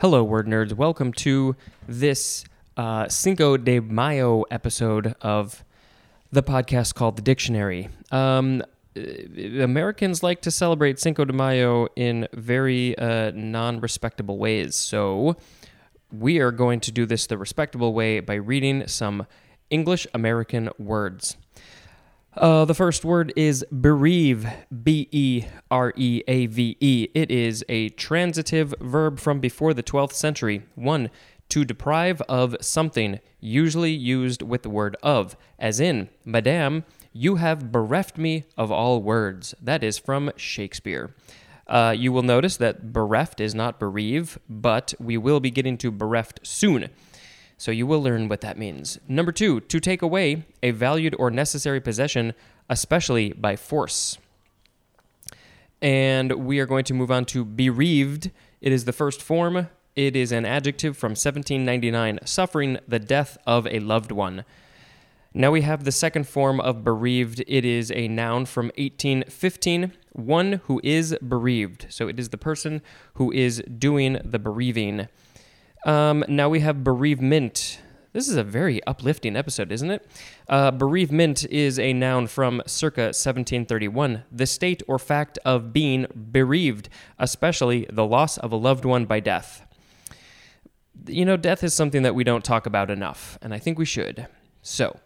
Hello, word nerds. Welcome to this uh, Cinco de Mayo episode of the podcast called The Dictionary. Um, uh, Americans like to celebrate Cinco de Mayo in very uh, non respectable ways. So we are going to do this the respectable way by reading some English American words. Uh, the first word is bereave, B E R E A V E. It is a transitive verb from before the 12th century. One, to deprive of something, usually used with the word of, as in, Madame, you have bereft me of all words. That is from Shakespeare. Uh, you will notice that bereft is not bereave, but we will be getting to bereft soon. So you will learn what that means. Number two, to take away a valued or necessary possession, especially by force. And we are going to move on to bereaved. It is the first form. It is an adjective from 1799, suffering the death of a loved one. Now we have the second form of bereaved. It is a noun from 1815, one who is bereaved. So it is the person who is doing the bereaving. Um, now we have bereavement. This is a very uplifting episode, isn't it? Uh, bereavement is a noun from circa 1731, the state or fact of being bereaved, especially the loss of a loved one by death. You know, death is something that we don't talk about enough, and I think we should. So,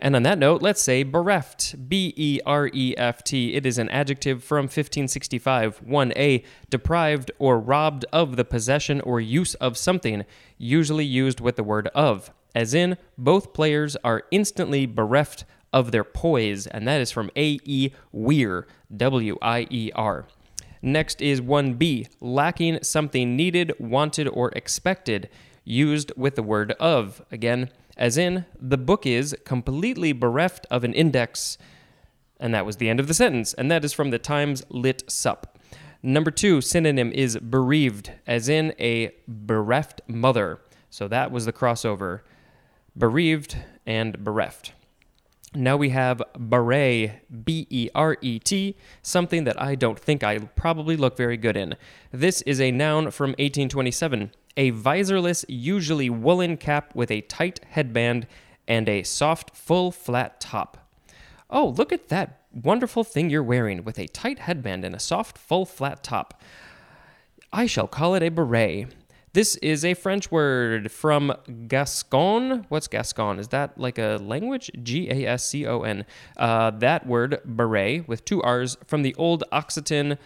and on that note, let's say bereft. B E R E F T. It is an adjective from 1565. 1a. Deprived or robbed of the possession or use of something, usually used with the word of. As in, both players are instantly bereft of their poise, and that is from A E Weir. W I E R. Next is 1b. Lacking something needed, wanted, or expected, used with the word of. Again, as in, the book is completely bereft of an index. And that was the end of the sentence. And that is from the Times Lit Sup. Number two synonym is bereaved, as in a bereft mother. So that was the crossover. Bereaved and bereft. Now we have beret, B E R E T, something that I don't think I probably look very good in. This is a noun from 1827 a visorless, usually woolen cap with a tight headband and a soft, full, flat top. Oh, look at that wonderful thing you're wearing with a tight headband and a soft, full, flat top. I shall call it a beret. This is a French word from Gascon. What's Gascon? Is that like a language? G A S C O N. Uh, that word, beret, with two R's, from the Old Occitan,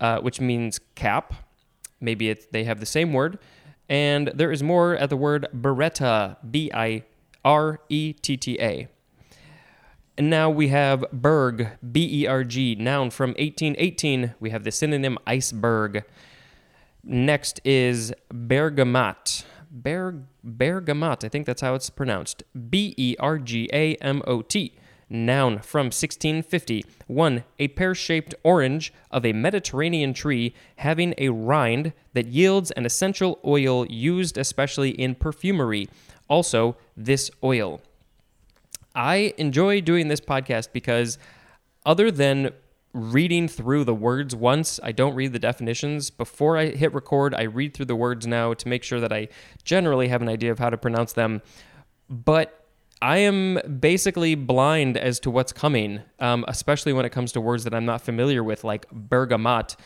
uh, which means cap. Maybe they have the same word. And there is more at the word biretta, B I R E T T A. And now we have berg, B E R G, noun from 1818. We have the synonym iceberg. Next is bergamot. Berg, bergamot, I think that's how it's pronounced. B E R G A M O T. Noun from 1650. 1. A pear shaped orange of a Mediterranean tree having a rind that yields an essential oil used especially in perfumery. Also, this oil. I enjoy doing this podcast because, other than reading through the words once. I don't read the definitions. Before I hit record, I read through the words now to make sure that I generally have an idea of how to pronounce them. But I am basically blind as to what's coming, um, especially when it comes to words that I'm not familiar with, like bergamot.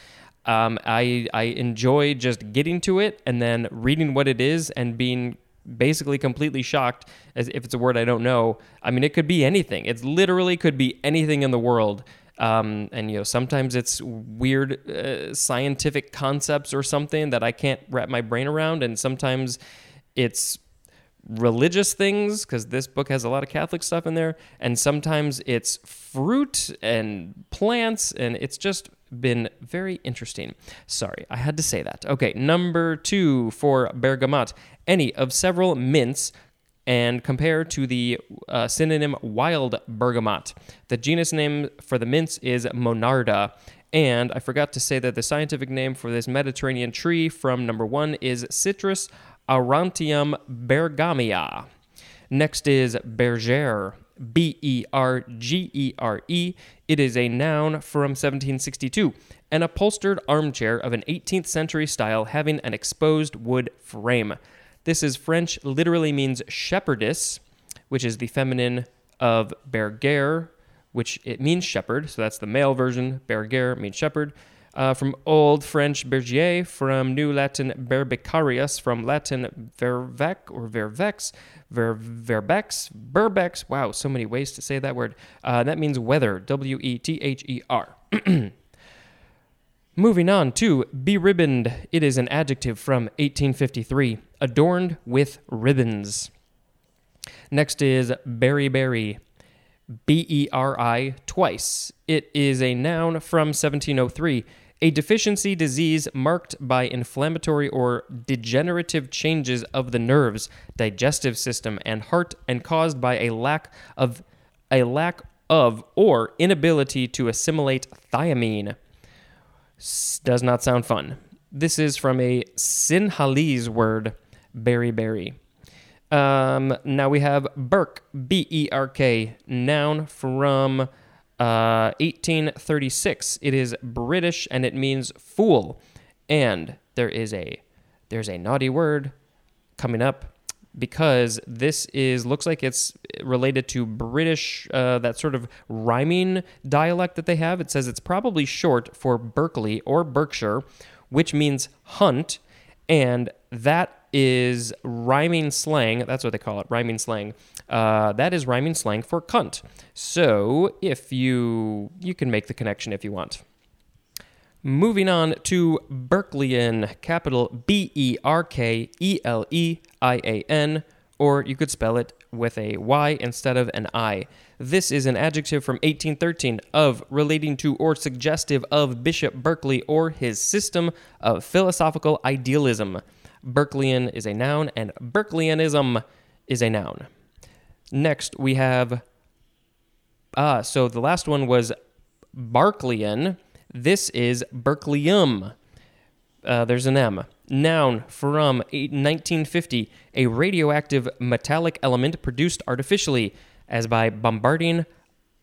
Um, I I enjoy just getting to it and then reading what it is and being basically completely shocked as if it's a word I don't know. I mean, it could be anything. It literally could be anything in the world. Um, and you know, sometimes it's weird uh, scientific concepts or something that I can't wrap my brain around, and sometimes it's religious things because this book has a lot of Catholic stuff in there, and sometimes it's fruit and plants, and it's just been very interesting. Sorry, I had to say that. Okay, number two for bergamot any of several mints. And compare to the uh, synonym wild bergamot. The genus name for the mints is Monarda. And I forgot to say that the scientific name for this Mediterranean tree from number one is Citrus Aurantium bergamia. Next is bergère, B E R G E R E. It is a noun from 1762, an upholstered armchair of an 18th century style having an exposed wood frame. This is French, literally means shepherdess, which is the feminine of berger, which it means shepherd. So that's the male version. Berger means shepherd. Uh, from Old French berger, from New Latin berbicarius, from Latin vervec or vervex, ver, verbex, burbex. Wow, so many ways to say that word. Uh, that means weather, W E T H E R. Moving on to beribboned. It is an adjective from 1853, adorned with ribbons. Next is berry. B E R I twice. It is a noun from 1703, a deficiency disease marked by inflammatory or degenerative changes of the nerves, digestive system, and heart, and caused by a lack of a lack of or inability to assimilate thiamine. S- does not sound fun. This is from a Sinhalese word, berry berry. Um, now we have Berk, B E R K, noun from uh, 1836. It is British and it means fool. And there is a there's a naughty word coming up because this is looks like it's related to British uh, that sort of rhyming dialect that they have. It says it's probably short for Berkeley or Berkshire, which means hunt, and that is rhyming slang. That's what they call it, rhyming slang. Uh, that is rhyming slang for cunt. So if you you can make the connection if you want. Moving on to Berkeleyan, capital B E R K E L E I A N, or you could spell it with a Y instead of an I. This is an adjective from 1813 of relating to or suggestive of Bishop Berkeley or his system of philosophical idealism. Berkeleyan is a noun, and Berkeleyanism is a noun. Next, we have. Ah, so the last one was Berkeleyan. This is Berkelium. Uh, there's an M. Noun from 1950, a radioactive metallic element produced artificially, as by bombarding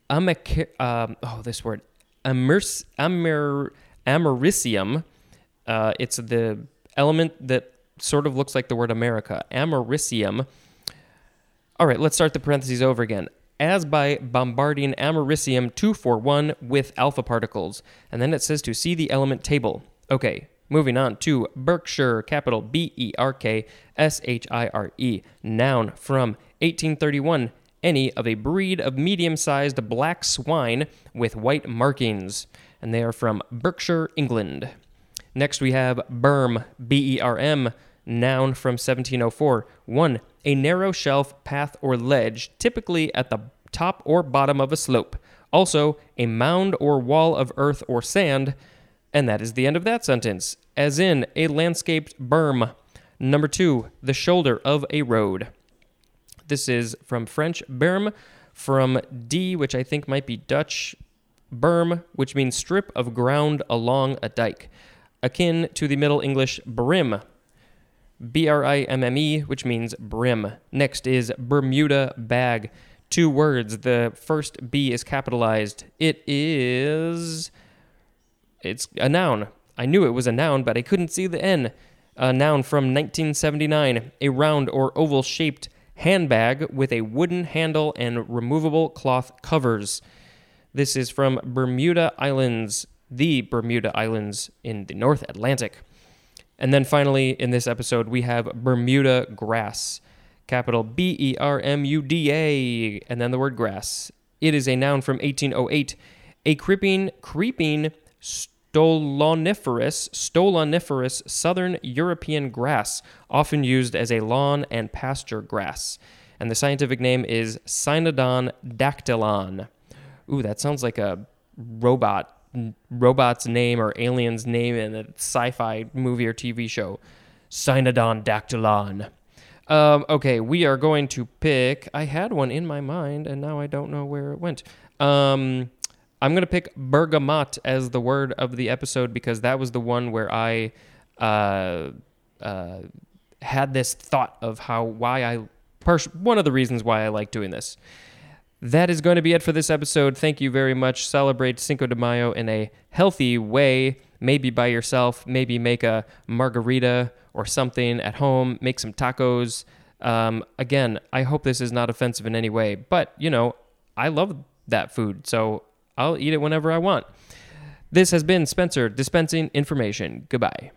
amic- uh, oh, this word, amers- amer- americium. Uh, it's the element that sort of looks like the word America. Americium. All right, let's start the parentheses over again. As by bombarding americium 241 with alpha particles. And then it says to see the element table. Okay, moving on to Berkshire, capital B E R K S H I R E. Noun from 1831. Any of a breed of medium sized black swine with white markings. And they are from Berkshire, England. Next, we have berm, B E R M, noun from 1704. 1. A narrow shelf, path, or ledge, typically at the top or bottom of a slope. Also, a mound or wall of earth or sand. And that is the end of that sentence, as in a landscaped berm. Number 2. The shoulder of a road. This is from French berm, from D, which I think might be Dutch, berm, which means strip of ground along a dike, akin to the Middle English brim, B R I M M E, which means brim. Next is Bermuda bag. Two words. The first B is capitalized. It is. It's a noun. I knew it was a noun, but I couldn't see the N. A noun from 1979. A round or oval shaped handbag with a wooden handle and removable cloth covers. This is from Bermuda Islands, the Bermuda Islands in the North Atlantic. And then finally, in this episode, we have Bermuda grass, capital B E R M U D A, and then the word grass. It is a noun from 1808, a creeping, creeping stoloniferous, stoloniferous southern European grass, often used as a lawn and pasture grass. And the scientific name is Cynodon dactylon. Ooh, that sounds like a robot robot's name or alien's name in a sci-fi movie or TV show. Cynodon dactylon. Um, okay, we are going to pick. I had one in my mind, and now I don't know where it went. Um, I'm going to pick bergamot as the word of the episode because that was the one where I uh, uh, had this thought of how why I one of the reasons why I like doing this. That is going to be it for this episode. Thank you very much. Celebrate Cinco de Mayo in a healthy way. Maybe by yourself. Maybe make a margarita or something at home. Make some tacos. Um, again, I hope this is not offensive in any way, but you know, I love that food, so I'll eat it whenever I want. This has been Spencer dispensing information. Goodbye.